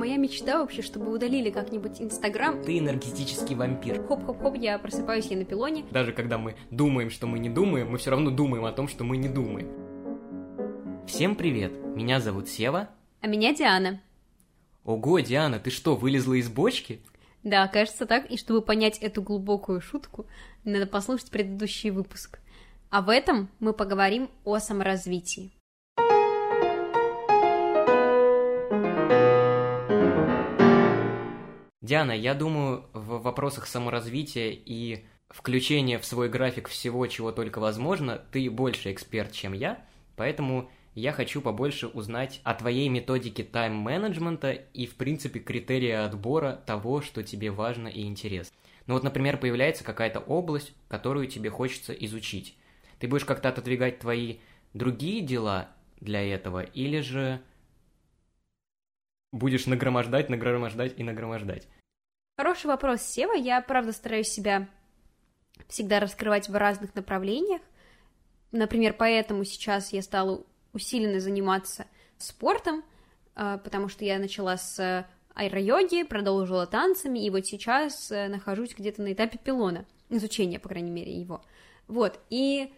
Моя мечта вообще, чтобы удалили как-нибудь Инстаграм. Ты энергетический вампир. Хоп-хоп-хоп, я просыпаюсь, я на пилоне. Даже когда мы думаем, что мы не думаем, мы все равно думаем о том, что мы не думаем. Всем привет, меня зовут Сева. А меня Диана. Ого, Диана, ты что, вылезла из бочки? Да, кажется так, и чтобы понять эту глубокую шутку, надо послушать предыдущий выпуск. А в этом мы поговорим о саморазвитии. Диана, я думаю, в вопросах саморазвития и включения в свой график всего, чего только возможно, ты больше эксперт, чем я, поэтому я хочу побольше узнать о твоей методике тайм-менеджмента и, в принципе, критерии отбора того, что тебе важно и интересно. Ну вот, например, появляется какая-то область, которую тебе хочется изучить. Ты будешь как-то отодвигать твои другие дела для этого, или же будешь нагромождать, нагромождать и нагромождать? Хороший вопрос, Сева. Я, правда, стараюсь себя всегда раскрывать в разных направлениях. Например, поэтому сейчас я стала усиленно заниматься спортом, а, потому что я начала с аэро-йоги, продолжила танцами, и вот сейчас э, нахожусь где-то на этапе пилона, изучения, по крайней мере, его. Вот, и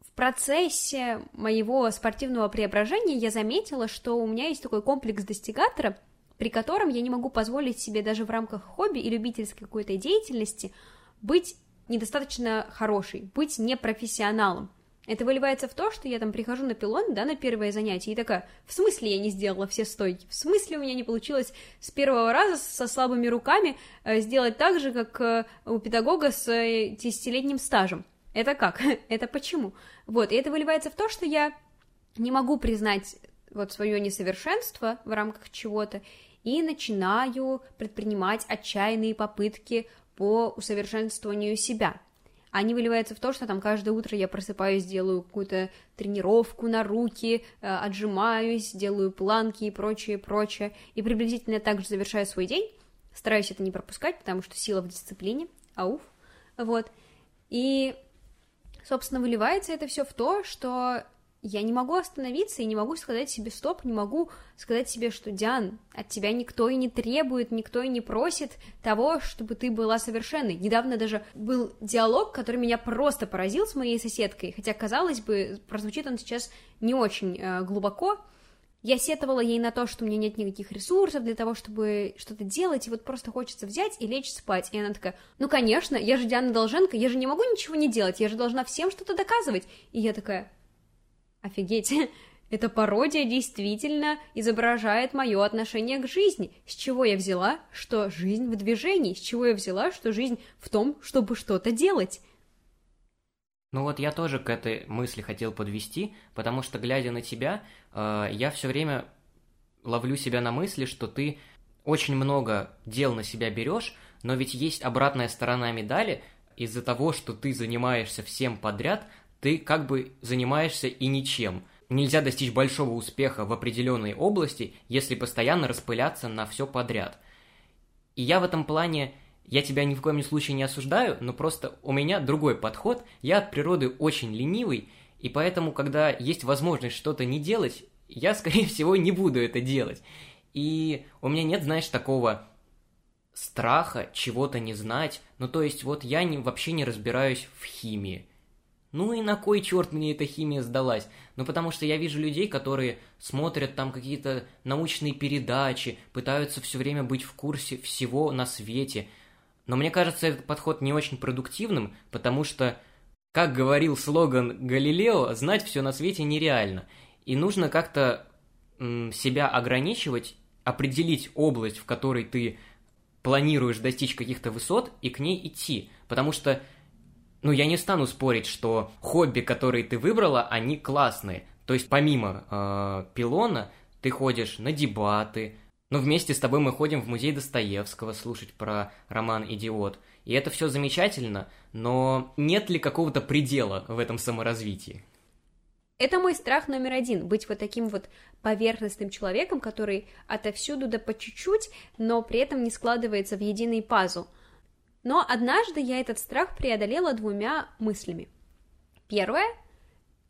в процессе моего спортивного преображения я заметила, что у меня есть такой комплекс достигатора, при котором я не могу позволить себе даже в рамках хобби и любительской какой-то деятельности быть недостаточно хорошей, быть непрофессионалом. Это выливается в то, что я там прихожу на пилон, да, на первое занятие, и такая, в смысле я не сделала все стойки? В смысле у меня не получилось с первого раза со слабыми руками э, сделать так же, как э, у педагога с э, десятилетним стажем? Это как? это почему? Вот, и это выливается в то, что я не могу признать вот свое несовершенство в рамках чего-то и начинаю предпринимать отчаянные попытки по усовершенствованию себя – они выливаются в то, что там каждое утро я просыпаюсь, делаю какую-то тренировку на руки, э, отжимаюсь, делаю планки и прочее, прочее, и приблизительно так же завершаю свой день, стараюсь это не пропускать, потому что сила в дисциплине, ауф, вот, и, собственно, выливается это все в то, что я не могу остановиться и не могу сказать себе стоп, не могу сказать себе, что Диан, от тебя никто и не требует, никто и не просит того, чтобы ты была совершенной. Недавно даже был диалог, который меня просто поразил с моей соседкой, хотя, казалось бы, прозвучит он сейчас не очень э, глубоко. Я сетовала ей на то, что у меня нет никаких ресурсов для того, чтобы что-то делать, и вот просто хочется взять и лечь спать. И она такая, ну, конечно, я же Диана Долженко, я же не могу ничего не делать, я же должна всем что-то доказывать. И я такая, Офигеть, эта пародия действительно изображает мое отношение к жизни. С чего я взяла, что жизнь в движении? С чего я взяла, что жизнь в том, чтобы что-то делать? Ну вот я тоже к этой мысли хотел подвести, потому что, глядя на тебя, э, я все время ловлю себя на мысли, что ты очень много дел на себя берешь, но ведь есть обратная сторона медали, из-за того, что ты занимаешься всем подряд, ты как бы занимаешься и ничем. Нельзя достичь большого успеха в определенной области, если постоянно распыляться на все подряд. И я в этом плане, я тебя ни в коем случае не осуждаю, но просто у меня другой подход, я от природы очень ленивый, и поэтому, когда есть возможность что-то не делать, я, скорее всего, не буду это делать. И у меня нет, знаешь, такого страха чего-то не знать. Ну, то есть, вот я не, вообще не разбираюсь в химии. Ну и на кой черт мне эта химия сдалась? Ну потому что я вижу людей, которые смотрят там какие-то научные передачи, пытаются все время быть в курсе всего на свете. Но мне кажется этот подход не очень продуктивным, потому что, как говорил слоган Галилео, знать все на свете нереально. И нужно как-то себя ограничивать, определить область, в которой ты планируешь достичь каких-то высот и к ней идти. Потому что ну, я не стану спорить, что хобби, которые ты выбрала, они классные. То есть, помимо э, пилона, ты ходишь на дебаты, но вместе с тобой мы ходим в музей Достоевского слушать про роман «Идиот». И это все замечательно, но нет ли какого-то предела в этом саморазвитии? Это мой страх номер один, быть вот таким вот поверхностным человеком, который отовсюду да по чуть-чуть, но при этом не складывается в единый пазл – но однажды я этот страх преодолела двумя мыслями. Первое,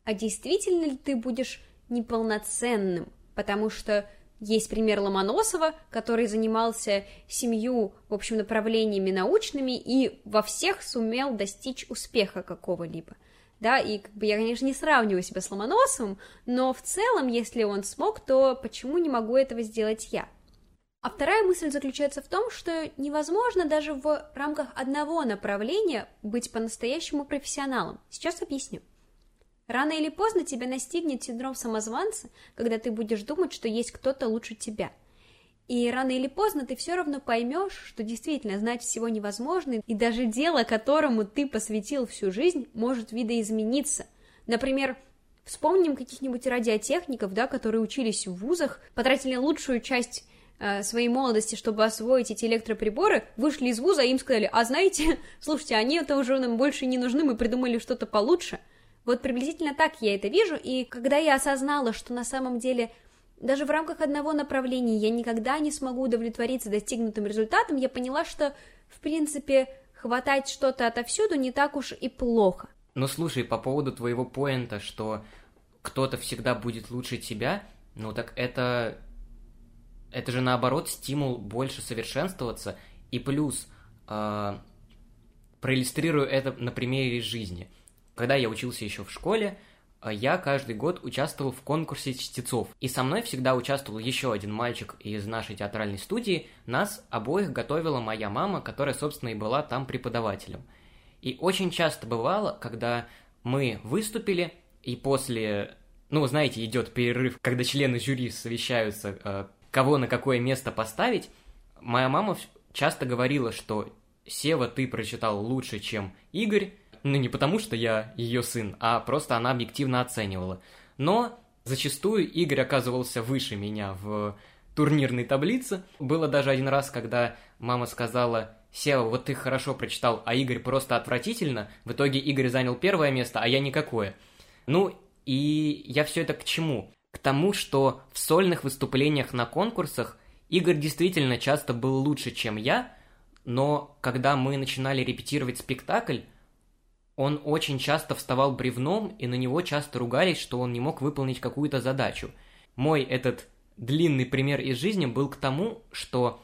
а действительно ли ты будешь неполноценным? Потому что Есть пример Ломоносова, который занимался семью, в общем, направлениями научными и во всех сумел достичь успеха какого-либо. Да, и как бы я, конечно, не сравниваю себя с Ломоносовым, но в целом, если он смог, то почему не могу этого сделать я? А вторая мысль заключается в том, что невозможно даже в рамках одного направления быть по-настоящему профессионалом. Сейчас объясню. Рано или поздно тебя настигнет синдром самозванца, когда ты будешь думать, что есть кто-то лучше тебя. И рано или поздно ты все равно поймешь, что действительно знать всего невозможно, и даже дело, которому ты посвятил всю жизнь, может видоизмениться. Например, вспомним каких-нибудь радиотехников, да, которые учились в вузах, потратили лучшую часть своей молодости, чтобы освоить эти электроприборы, вышли из вуза, и им сказали, а знаете, слушайте, они это уже нам больше не нужны, мы придумали что-то получше. Вот приблизительно так я это вижу, и когда я осознала, что на самом деле даже в рамках одного направления я никогда не смогу удовлетвориться достигнутым результатом, я поняла, что, в принципе, хватать что-то отовсюду не так уж и плохо. Ну слушай, по поводу твоего поинта, что кто-то всегда будет лучше тебя, ну так это это же наоборот стимул больше совершенствоваться, и плюс э, проиллюстрирую это на примере жизни. Когда я учился еще в школе, а, я каждый год участвовал в конкурсе чтецов. И со мной всегда участвовал еще один мальчик из нашей театральной студии. Нас обоих готовила моя мама, которая, собственно, и была там преподавателем. И очень часто бывало, когда мы выступили, и после, ну, знаете, идет перерыв, когда члены жюри совещаются э, кого на какое место поставить, моя мама часто говорила, что Сева, ты прочитал лучше, чем Игорь, ну не потому, что я ее сын, а просто она объективно оценивала. Но зачастую Игорь оказывался выше меня в турнирной таблице. Было даже один раз, когда мама сказала, Сева, вот ты хорошо прочитал, а Игорь просто отвратительно. В итоге Игорь занял первое место, а я никакое. Ну, и я все это к чему? К тому, что в сольных выступлениях на конкурсах Игорь действительно часто был лучше, чем я, но когда мы начинали репетировать спектакль, он очень часто вставал бревном, и на него часто ругались, что он не мог выполнить какую-то задачу. Мой этот длинный пример из жизни был к тому, что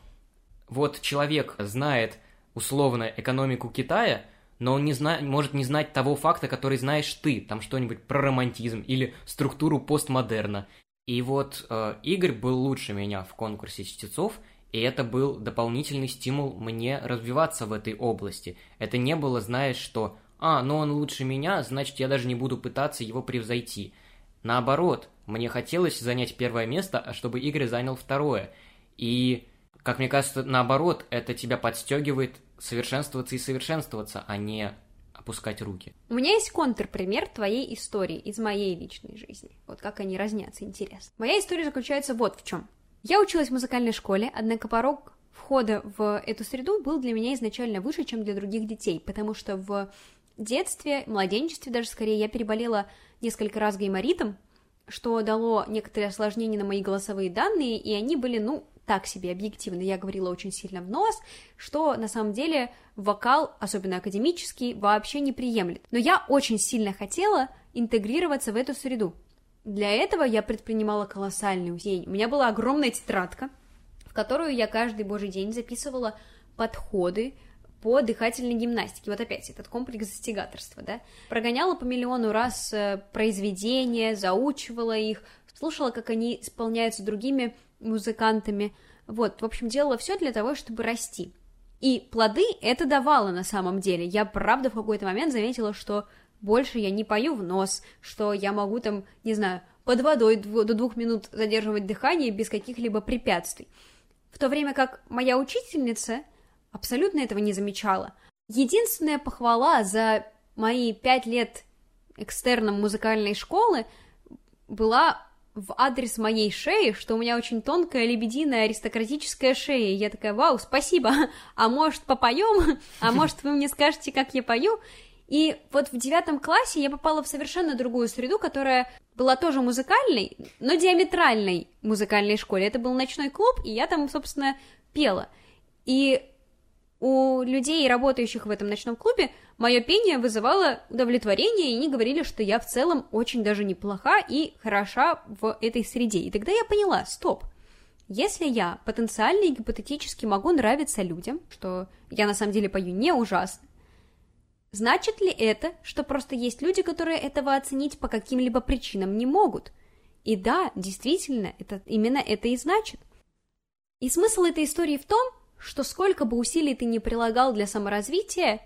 вот человек знает условно экономику Китая, но он не зна... может не знать того факта, который знаешь ты, там что-нибудь про романтизм или структуру постмодерна. И вот э, Игорь был лучше меня в конкурсе чтецов, и это был дополнительный стимул мне развиваться в этой области. Это не было, знаешь, что «а, ну он лучше меня, значит, я даже не буду пытаться его превзойти». Наоборот, мне хотелось занять первое место, а чтобы Игорь занял второе. И, как мне кажется, наоборот, это тебя подстегивает совершенствоваться и совершенствоваться, а не опускать руки. У меня есть контрпример твоей истории из моей личной жизни. Вот как они разнятся, интересно. Моя история заключается вот в чем. Я училась в музыкальной школе, однако порог входа в эту среду был для меня изначально выше, чем для других детей, потому что в детстве, младенчестве даже скорее, я переболела несколько раз гайморитом, что дало некоторые осложнения на мои голосовые данные, и они были, ну, так себе объективно. Я говорила очень сильно в нос, что на самом деле вокал, особенно академический, вообще не приемлет. Но я очень сильно хотела интегрироваться в эту среду. Для этого я предпринимала колоссальные усилия. У меня была огромная тетрадка, в которую я каждый божий день записывала подходы по дыхательной гимнастике. Вот опять этот комплекс застигаторства, да. Прогоняла по миллиону раз э, произведения, заучивала их, слушала, как они исполняются другими музыкантами. Вот, в общем, делала все для того, чтобы расти. И плоды это давало на самом деле. Я правда в какой-то момент заметила, что больше я не пою в нос, что я могу там, не знаю, под водой до двух минут задерживать дыхание без каких-либо препятствий. В то время как моя учительница абсолютно этого не замечала. Единственная похвала за мои пять лет экстерном музыкальной школы была в адрес моей шеи, что у меня очень тонкая, лебединая, аристократическая шея. И я такая, вау, спасибо, а может попоем? А может вы мне скажете, как я пою? И вот в девятом классе я попала в совершенно другую среду, которая была тоже музыкальной, но диаметральной музыкальной школе. Это был ночной клуб, и я там, собственно, пела. И у людей, работающих в этом ночном клубе, мое пение вызывало удовлетворение, и они говорили, что я в целом очень даже неплоха и хороша в этой среде. И тогда я поняла, стоп, Если я потенциально и гипотетически могу нравиться людям, что я на самом деле пою не ужасно, значит ли это, что просто есть люди, которые этого оценить по каким-либо причинам не могут? И да, действительно, это именно это и значит. И смысл этой истории в том, что сколько бы усилий ты не прилагал для саморазвития,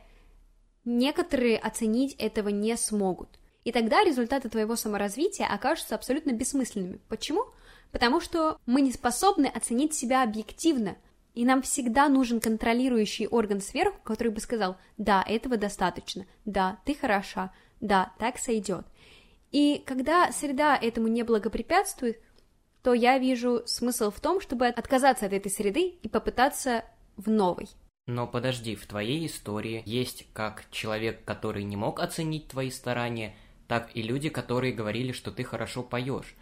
некоторые оценить этого не смогут. И тогда результаты твоего саморазвития окажутся абсолютно бессмысленными. Почему? Потому что мы не способны оценить себя объективно, и нам всегда нужен контролирующий орган сверху, который бы сказал, да, этого достаточно, да, ты хороша, да, так сойдет. И когда среда этому не благопрепятствует, то я вижу смысл в том, чтобы отказаться от этой среды и попытаться в новой. Но подожди, в твоей истории есть как человек, который не мог оценить твои старания, так и люди, которые говорили, что ты хорошо поешь.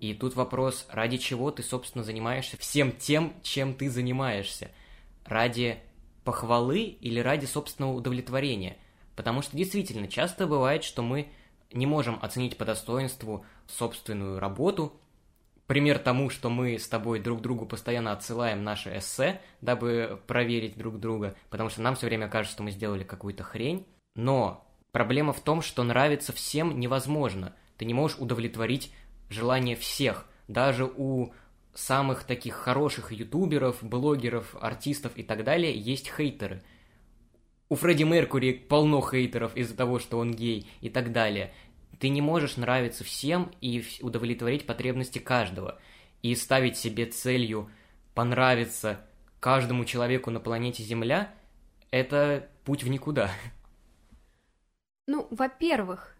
И тут вопрос, ради чего ты, собственно, занимаешься всем тем, чем ты занимаешься? Ради похвалы или ради собственного удовлетворения? Потому что действительно часто бывает, что мы не можем оценить по достоинству собственную работу, пример тому, что мы с тобой друг другу постоянно отсылаем наши эссе, дабы проверить друг друга, потому что нам все время кажется, что мы сделали какую-то хрень. Но проблема в том, что нравится всем невозможно. Ты не можешь удовлетворить желание всех. Даже у самых таких хороших ютуберов, блогеров, артистов и так далее есть хейтеры. У Фредди Меркури полно хейтеров из-за того, что он гей и так далее. Ты не можешь нравиться всем и удовлетворить потребности каждого. И ставить себе целью понравиться каждому человеку на планете Земля – это путь в никуда. Ну, во-первых,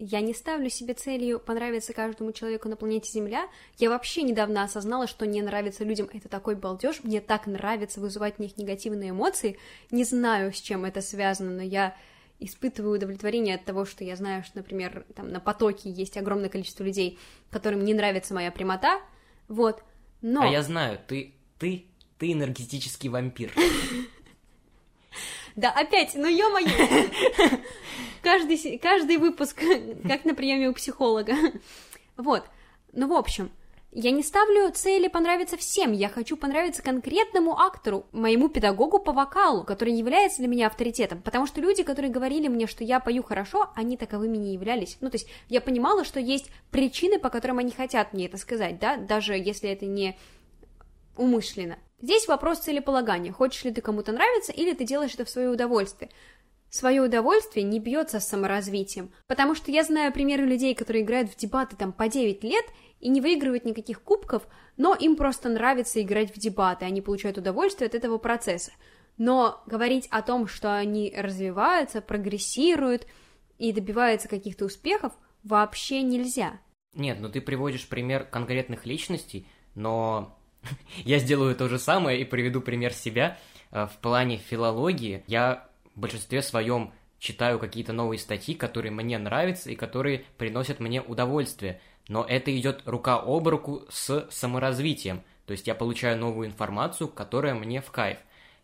я не ставлю себе целью понравиться каждому человеку на планете Земля. Я вообще недавно осознала, что не нравится людям это такой балдеж. Мне так нравится вызывать в них негативные эмоции. Не знаю, с чем это связано, но я испытываю удовлетворение от того, что я знаю, что, например, там на потоке есть огромное количество людей, которым не нравится моя прямота, вот, но... А я знаю, ты, ты, ты энергетический вампир. Да, опять, ну ё-моё! Каждый, каждый выпуск, как на приеме у психолога. Вот, ну, в общем, я не ставлю цели понравиться всем, я хочу понравиться конкретному актору, моему педагогу по вокалу, который является для меня авторитетом, потому что люди, которые говорили мне, что я пою хорошо, они таковыми не являлись. Ну, то есть я понимала, что есть причины, по которым они хотят мне это сказать, да, даже если это не умышленно. Здесь вопрос целеполагания. Хочешь ли ты кому-то нравиться, или ты делаешь это в свое удовольствие. Свое удовольствие не бьется с саморазвитием, потому что я знаю примеры людей, которые играют в дебаты там по 9 лет, и не выигрывают никаких кубков, но им просто нравится играть в дебаты, они получают удовольствие от этого процесса. Но говорить о том, что они развиваются, прогрессируют и добиваются каких-то успехов, вообще нельзя. Нет, ну ты приводишь пример конкретных личностей, но я сделаю то же самое и приведу пример себя. Э, в плане филологии я в большинстве своем читаю какие-то новые статьи, которые мне нравятся и которые приносят мне удовольствие – но это идет рука об руку с саморазвитием, то есть я получаю новую информацию, которая мне в кайф.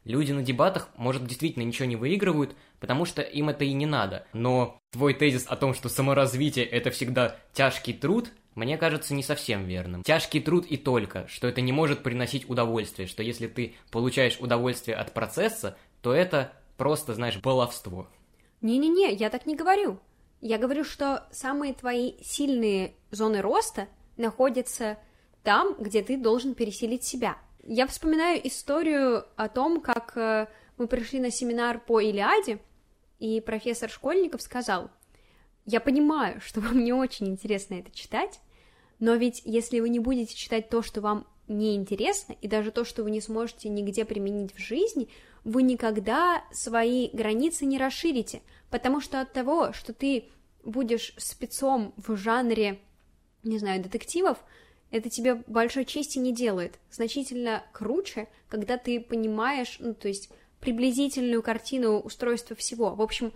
Люди на дебатах, может, действительно ничего не выигрывают, потому что им это и не надо. Но твой тезис о том, что саморазвитие – это всегда тяжкий труд, мне кажется не совсем верным. Тяжкий труд и только, что это не может приносить удовольствие, что если ты получаешь удовольствие от процесса, то это просто, знаешь, баловство. Не-не-не, я так не говорю. Я говорю, что самые твои сильные зоны роста находятся там, где ты должен переселить себя. Я вспоминаю историю о том, как э, мы пришли на семинар по Илиаде, и профессор Школьников сказал, я понимаю, что вам не очень интересно это читать, но ведь если вы не будете читать то, что вам не интересно, и даже то, что вы не сможете нигде применить в жизни, вы никогда свои границы не расширите, потому что от того, что ты будешь спецом в жанре, не знаю, детективов, это тебе большой чести не делает. Значительно круче, когда ты понимаешь, ну, то есть приблизительную картину устройства всего. В общем,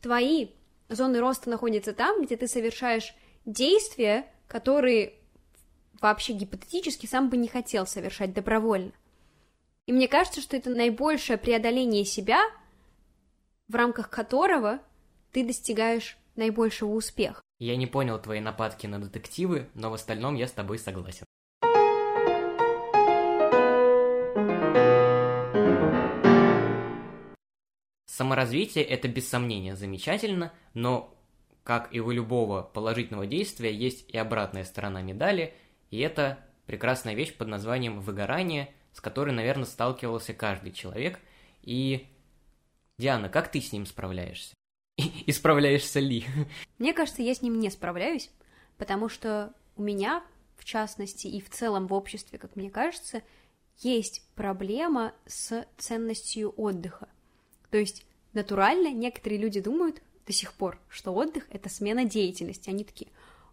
твои зоны роста находятся там, где ты совершаешь действия, которые вообще гипотетически сам бы не хотел совершать добровольно. И мне кажется, что это наибольшее преодоление себя, в рамках которого ты достигаешь наибольшего успеха. Я не понял твои нападки на детективы, но в остальном я с тобой согласен. Саморазвитие это без сомнения замечательно, но, как и у любого положительного действия, есть и обратная сторона медали – и это прекрасная вещь под названием выгорание, с которой, наверное, сталкивался каждый человек. И Диана, как ты с ним справляешься? И справляешься ли? Мне кажется, я с ним не справляюсь, потому что у меня, в частности, и в целом в обществе, как мне кажется, есть проблема с ценностью отдыха. То есть натурально некоторые люди думают до сих пор, что отдых — это смена деятельности. Они такие,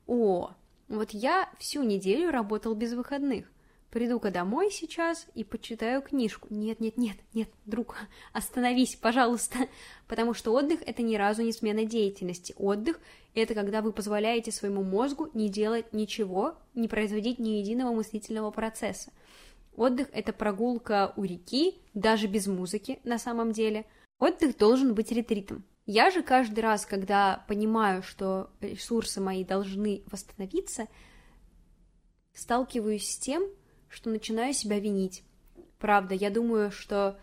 о, вот я всю неделю работал без выходных. Приду-ка домой сейчас и почитаю книжку. Нет, нет, нет, нет, друг, остановись, пожалуйста. Потому что отдых — это ни разу не смена деятельности. Отдых — это когда вы позволяете своему мозгу не делать ничего, не производить ни единого мыслительного процесса. Отдых — это прогулка у реки, даже без музыки на самом деле. Отдых должен быть ретритом. Я же каждый раз, когда понимаю, что ресурсы мои должны восстановиться, сталкиваюсь с тем, что начинаю себя винить. Правда, я думаю, что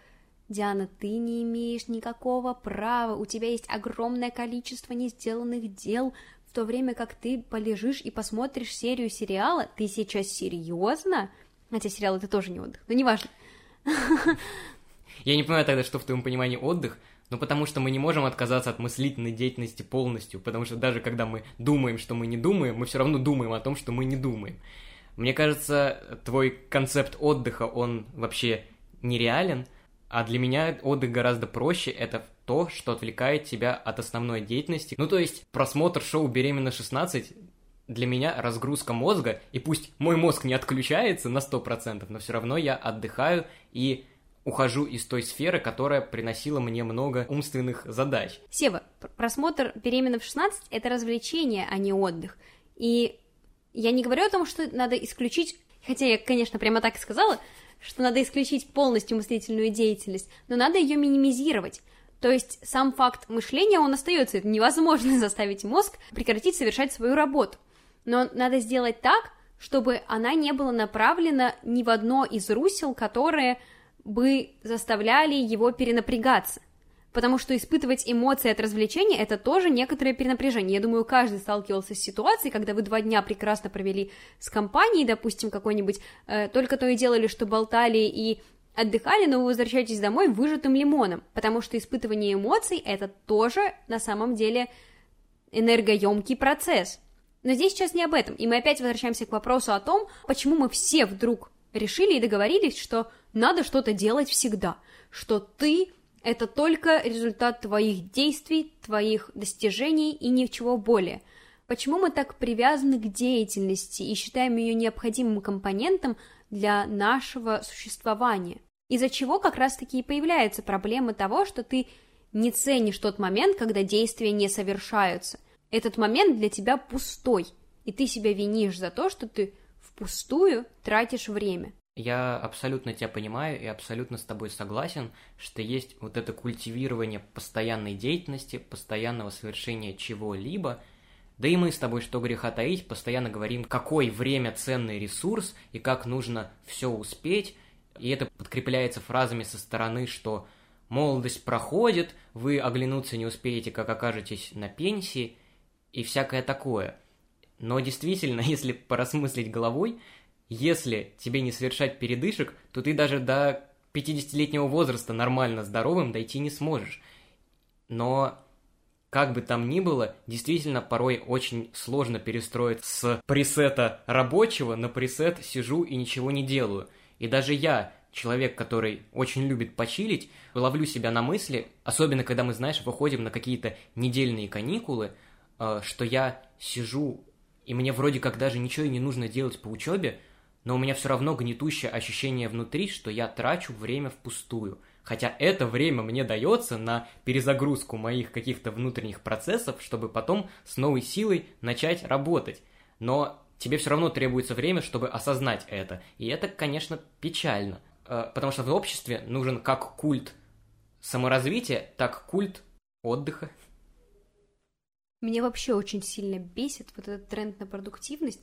Диана, ты не имеешь никакого права, у тебя есть огромное количество несделанных дел, в то время как ты полежишь и посмотришь серию сериала, ты сейчас серьезно? Хотя сериал это тоже не отдых, но неважно. Я не понимаю тогда, что в твоем понимании отдых, но потому что мы не можем отказаться от мыслительной деятельности полностью, потому что даже когда мы думаем, что мы не думаем, мы все равно думаем о том, что мы не думаем. Мне кажется, твой концепт отдыха, он вообще нереален, а для меня отдых гораздо проще, это то, что отвлекает тебя от основной деятельности. Ну, то есть, просмотр шоу «Беременна 16» для меня разгрузка мозга, и пусть мой мозг не отключается на 100%, но все равно я отдыхаю и ухожу из той сферы, которая приносила мне много умственных задач. Сева, просмотр «Беременна в 16» — это развлечение, а не отдых. И я не говорю о том, что надо исключить, хотя я, конечно, прямо так и сказала, что надо исключить полностью мыслительную деятельность, но надо ее минимизировать. То есть сам факт мышления, он остается, это невозможно заставить мозг прекратить совершать свою работу. Но надо сделать так, чтобы она не была направлена ни в одно из русел, которые бы заставляли его перенапрягаться потому что испытывать эмоции от развлечения – это тоже некоторое перенапряжение. Я думаю, каждый сталкивался с ситуацией, когда вы два дня прекрасно провели с компанией, допустим, какой-нибудь, э, только то и делали, что болтали и отдыхали, но вы возвращаетесь домой выжатым лимоном, потому что испытывание эмоций – это тоже на самом деле энергоемкий процесс. Но здесь сейчас не об этом, и мы опять возвращаемся к вопросу о том, почему мы все вдруг решили и договорились, что надо что-то делать всегда, что ты это только результат твоих действий, твоих достижений и ничего более. Почему мы так привязаны к деятельности и считаем ее необходимым компонентом для нашего существования? Из-за чего как раз-таки и появляется проблема того, что ты не ценишь тот момент, когда действия не совершаются. Этот момент для тебя пустой, и ты себя винишь за то, что ты впустую тратишь время. Я абсолютно тебя понимаю и абсолютно с тобой согласен, что есть вот это культивирование постоянной деятельности, постоянного совершения чего-либо, да и мы с тобой, что греха таить, постоянно говорим, какой время ценный ресурс и как нужно все успеть, и это подкрепляется фразами со стороны, что молодость проходит, вы оглянуться не успеете, как окажетесь на пенсии, и всякое такое. Но действительно, если порасмыслить головой, если тебе не совершать передышек, то ты даже до 50-летнего возраста нормально здоровым дойти не сможешь. Но как бы там ни было, действительно порой очень сложно перестроить с пресета рабочего на пресет сижу и ничего не делаю. И даже я, человек, который очень любит почилить, ловлю себя на мысли, особенно когда мы, знаешь, выходим на какие-то недельные каникулы, э, что я сижу, и мне вроде как даже ничего и не нужно делать по учебе, но у меня все равно гнетущее ощущение внутри, что я трачу время впустую. Хотя это время мне дается на перезагрузку моих каких-то внутренних процессов, чтобы потом с новой силой начать работать. Но тебе все равно требуется время, чтобы осознать это. И это, конечно, печально. Э, потому что в обществе нужен как культ саморазвития, так культ отдыха. Меня вообще очень сильно бесит вот этот тренд на продуктивность,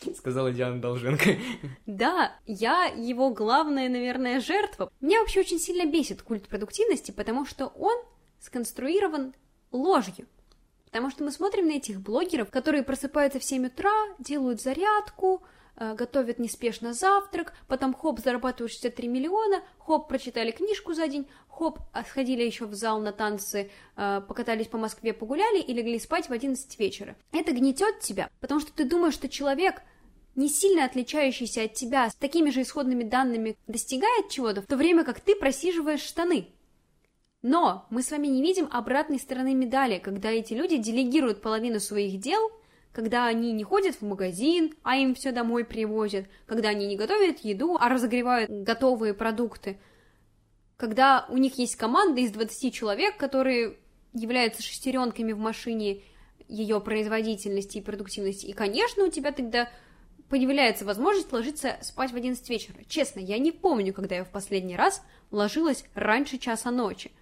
сказала Диана Долженко. Да, я его главная, наверное, жертва. Меня вообще очень сильно бесит культ продуктивности, потому что он сконструирован ложью. Потому что мы смотрим на этих блогеров, которые просыпаются в 7 утра, делают зарядку, готовят неспешно завтрак, потом хоп, зарабатывают 63 миллиона, хоп, прочитали книжку за день, хоп, сходили еще в зал на танцы, э, покатались по Москве, погуляли и легли спать в 11 вечера. Это гнетет тебя, потому что ты думаешь, что человек не сильно отличающийся от тебя, с такими же исходными данными, достигает чего-то, в то время как ты просиживаешь штаны. Но мы с вами не видим обратной стороны медали, когда эти люди делегируют половину своих дел, когда они не ходят в магазин, а им все домой привозят, когда они не готовят еду, а разогревают готовые продукты, когда у них есть команда из 20 человек, которые являются шестеренками в машине ее производительности и продуктивности. И, конечно, у тебя тогда появляется возможность ложиться спать в 11 вечера. Честно, я не помню, когда я в последний раз ложилась раньше часа ночи.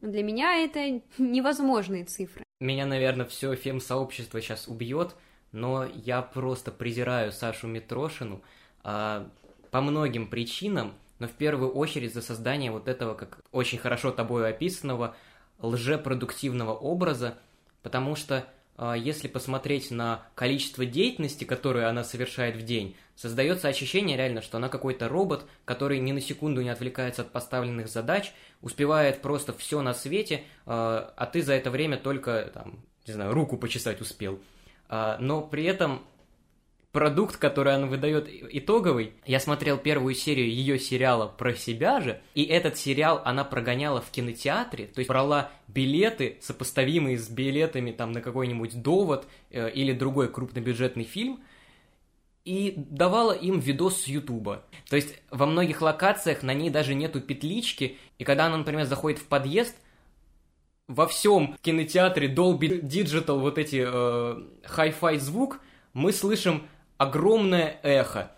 Для меня это невозможные цифры. Меня, наверное, все фем-сообщество сейчас убьет, но я просто презираю Сашу Митрошину а, по многим причинам, но в первую очередь за создание вот этого, как очень хорошо тобой описанного, лжепродуктивного образа, потому что если посмотреть на количество деятельности, которую она совершает в день, создается ощущение реально, что она какой-то робот, который ни на секунду не отвлекается от поставленных задач, успевает просто все на свете, а, а ты за это время только, там, не знаю, руку почесать успел. А, но при этом продукт, который она выдает итоговый. Я смотрел первую серию ее сериала про себя же, и этот сериал она прогоняла в кинотеатре, то есть брала билеты, сопоставимые с билетами там на какой-нибудь «Довод» э, или другой крупнобюджетный фильм, и давала им видос с Ютуба. То есть во многих локациях на ней даже нету петлички, и когда она, например, заходит в подъезд, во всем кинотеатре Dolby Digital вот эти э, hi-fi звук, мы слышим огромное эхо.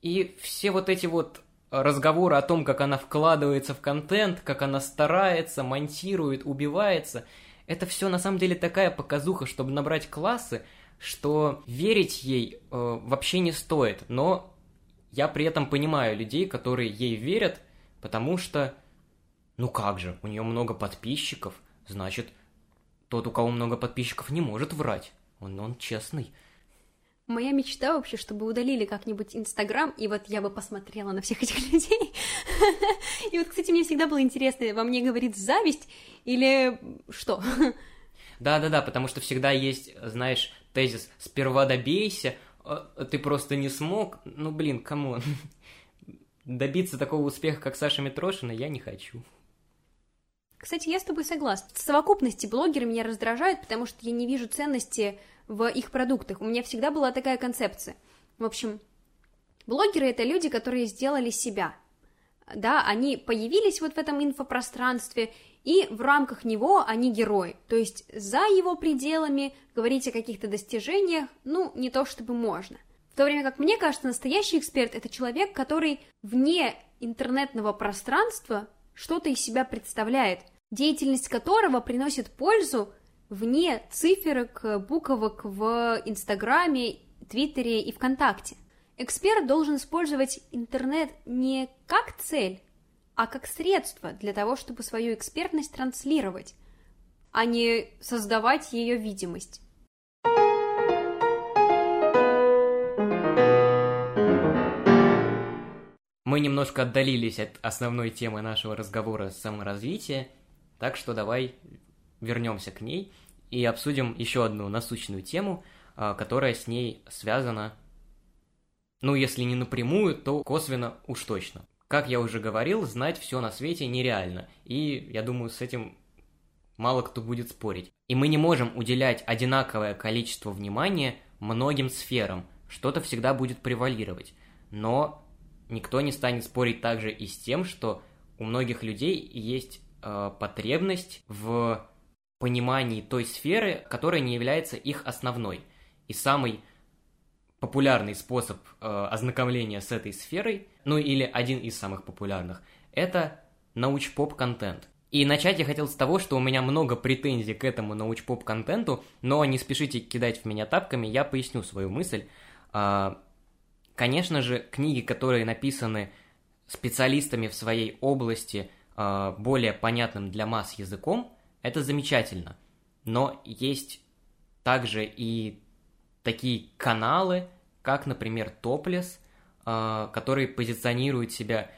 И все вот эти вот разговоры о том, как она вкладывается в контент, как она старается, монтирует, убивается, это все на самом деле такая показуха, чтобы набрать классы, что верить ей э, вообще не стоит. Но я при этом понимаю людей, которые ей верят, потому что, ну как же, у нее много подписчиков, значит, тот, у кого много подписчиков, не может врать. Он, он честный. Моя мечта вообще, чтобы удалили как-нибудь Инстаграм, и вот я бы посмотрела на всех этих людей. И вот, кстати, мне всегда было интересно, во мне говорит зависть или что? Да-да-да, потому что всегда есть, знаешь, тезис «сперва добейся», а, ты просто не смог, ну, блин, кому? Добиться такого успеха, как Саша Митрошина, я не хочу. Кстати, я с тобой согласна. В совокупности блогеры меня раздражают, потому что я не вижу ценности в их продуктах. У меня всегда была такая концепция. В общем, блогеры — это люди, которые сделали себя. Да, они появились вот в этом инфопространстве, и в рамках него они герои. То есть за его пределами говорить о каких-то достижениях, ну, не то чтобы можно. В то время как мне кажется, настоящий эксперт — это человек, который вне интернетного пространства что-то из себя представляет, деятельность которого приносит пользу вне циферок, буквок в Инстаграме, Твиттере и ВКонтакте. Эксперт должен использовать интернет не как цель, а как средство для того, чтобы свою экспертность транслировать, а не создавать ее видимость. Мы немножко отдалились от основной темы нашего разговора саморазвития, так что давай вернемся к ней и обсудим еще одну насущную тему, а, которая с ней связана, ну, если не напрямую, то косвенно уж точно. Как я уже говорил, знать все на свете нереально, и я думаю, с этим мало кто будет спорить. И мы не можем уделять одинаковое количество внимания многим сферам, что-то всегда будет превалировать. Но никто не станет спорить также и с тем, что у многих людей есть э, потребность в понимании той сферы, которая не является их основной. И самый популярный способ э, ознакомления с этой сферой, ну или один из самых популярных, это науч-поп-контент. И начать я хотел с того, что у меня много претензий к этому науч-поп-контенту, но не спешите кидать в меня тапками, я поясню свою мысль. Э, конечно же, книги, которые написаны специалистами в своей области э, более понятным для масс языком, Это замечательно. Но есть также и такие каналы, как, например, Топлес, э, которые позиционируют себя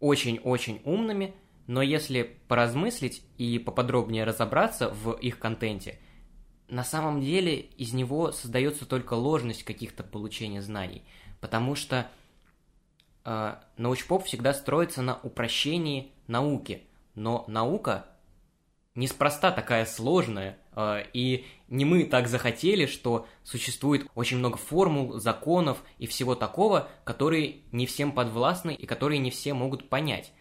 очень-очень умными, но если поразмыслить и поподробнее разобраться в их контенте, на самом деле из него создается только ложность каких-то получения знаний, потому что э, научпоп всегда строится на упрощении науки, но наука неспроста такая сложная, э, и не мы так захотели, что существует очень много формул, законов и всего такого, которые не всем подвластны и которые не все могут понять.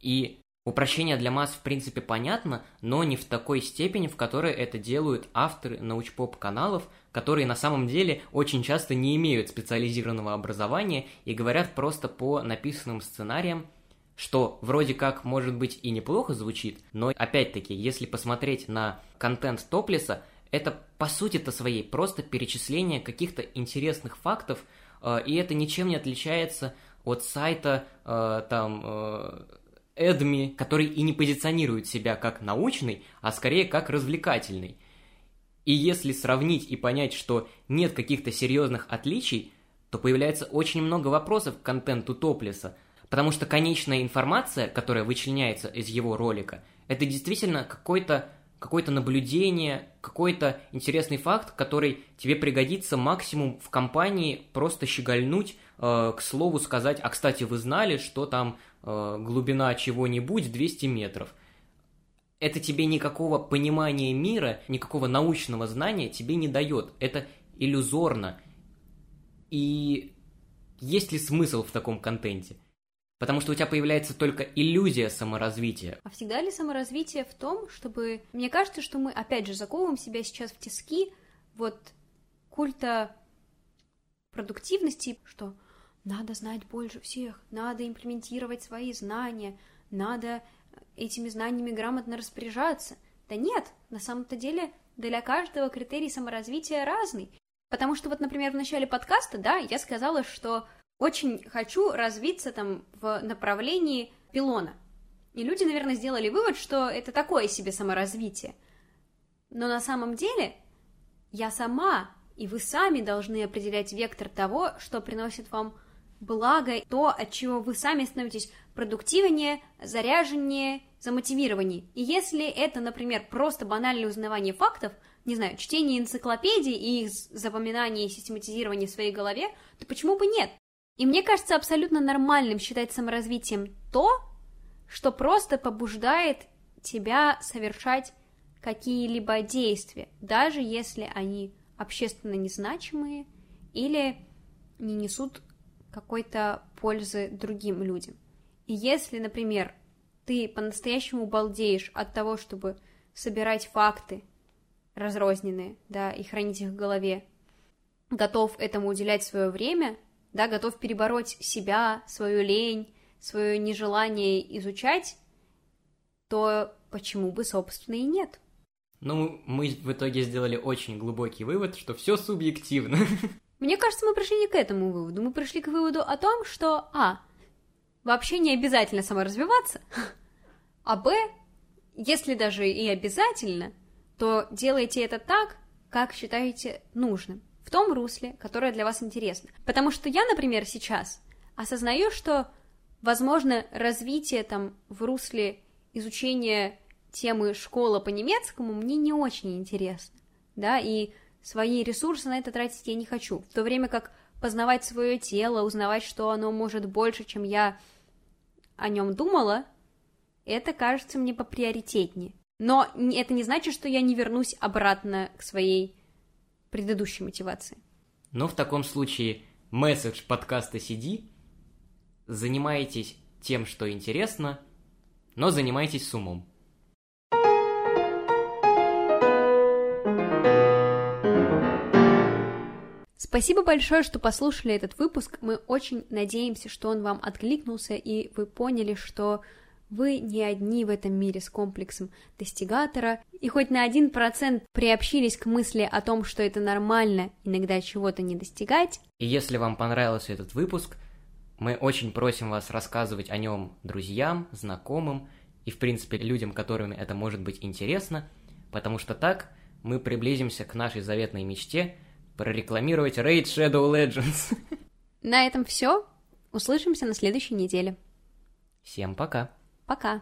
И Упрощение для масс в принципе понятно, но не в такой степени, в которой это делают авторы научпоп-каналов, которые на самом деле очень часто не имеют специализированного образования и говорят просто по написанным сценариям, что вроде как может быть и неплохо звучит, но опять-таки, если посмотреть на контент Топлиса, это по сути-то своей просто перечисление каких-то интересных фактов, э, и это ничем не отличается от сайта э, там э, Эдми, который и не позиционирует себя как научный, а скорее как развлекательный. И если сравнить и понять, что нет каких-то серьезных отличий, то появляется очень много вопросов к контенту Топлиса, потому что конечная информация, которая вычленяется из его ролика, это действительно какой-то какое-то наблюдение, какой-то интересный факт, который тебе пригодится максимум в компании просто щегольнуть, э, к слову сказать, а кстати, вы знали, что там э, глубина чего-нибудь 200 метров. Это тебе никакого понимания мира, никакого научного знания тебе не дает. Это иллюзорно. И есть ли смысл в таком контенте? Потому что у тебя появляется только иллюзия саморазвития. А всегда ли саморазвитие в том, чтобы... Мне кажется, что мы, опять же, заковываем себя сейчас в тиски вот культа продуктивности, что надо знать больше всех, надо имплементировать свои знания, надо этими знаниями грамотно распоряжаться. Да нет, на самом-то деле для каждого критерий саморазвития разный. Потому что вот, например, в начале подкаста, да, я сказала, что очень хочу развиться там в направлении пилона. И люди, наверное, сделали вывод, что это такое себе саморазвитие. Но на самом деле я сама и вы сами должны определять вектор того, что приносит вам благо, то, от чего вы сами становитесь продуктивнее, заряженнее, замотивированнее. И если это, например, просто банальное узнавание фактов, не знаю, чтение энциклопедий и их запоминание и систематизирование в своей голове, то почему бы нет? И мне кажется абсолютно нормальным считать саморазвитием то, что просто побуждает тебя совершать какие-либо действия, даже если они общественно незначимые или не несут какой-то пользы другим людям. И если, например, ты по-настоящему балдеешь от того, чтобы собирать факты разрозненные, да, и хранить их в голове, готов этому уделять свое время – да, готов перебороть себя, свою лень, свое нежелание изучать, то почему бы, собственно, и нет? Ну, мы в итоге сделали очень глубокий вывод, что все субъективно. Мне кажется, мы пришли не к этому выводу. Мы пришли к выводу о том, что, а, вообще не обязательно саморазвиваться, а, б, если даже и обязательно, то делайте это так, как считаете нужным в том русле, которое для вас интересно. Потому что я, например, сейчас осознаю, что, возможно, развитие там в русле изучения темы школа по немецкому мне не очень интересно, да, и свои ресурсы на это тратить я не хочу, в то время как познавать свое тело, узнавать, что оно может больше, чем я о нем думала, это кажется мне поприоритетнее. Но это не значит, что я не вернусь обратно к своей предыдущей мотивации. Ну, в таком случае, месседж подкаста CD – занимайтесь тем, что интересно, но занимайтесь с умом. Спасибо большое, что послушали этот выпуск. Мы очень надеемся, что он вам откликнулся, и вы поняли, что вы не одни в этом мире с комплексом достигатора, и хоть на один процент приобщились к мысли о том, что это нормально иногда чего-то не достигать. И если вам понравился этот выпуск, мы очень просим вас рассказывать о нем друзьям, знакомым, и, в принципе, людям, которым это может быть интересно, потому что так мы приблизимся к нашей заветной мечте прорекламировать Raid Shadow Legends. На этом все. Услышимся на следующей неделе. Всем пока. Пока.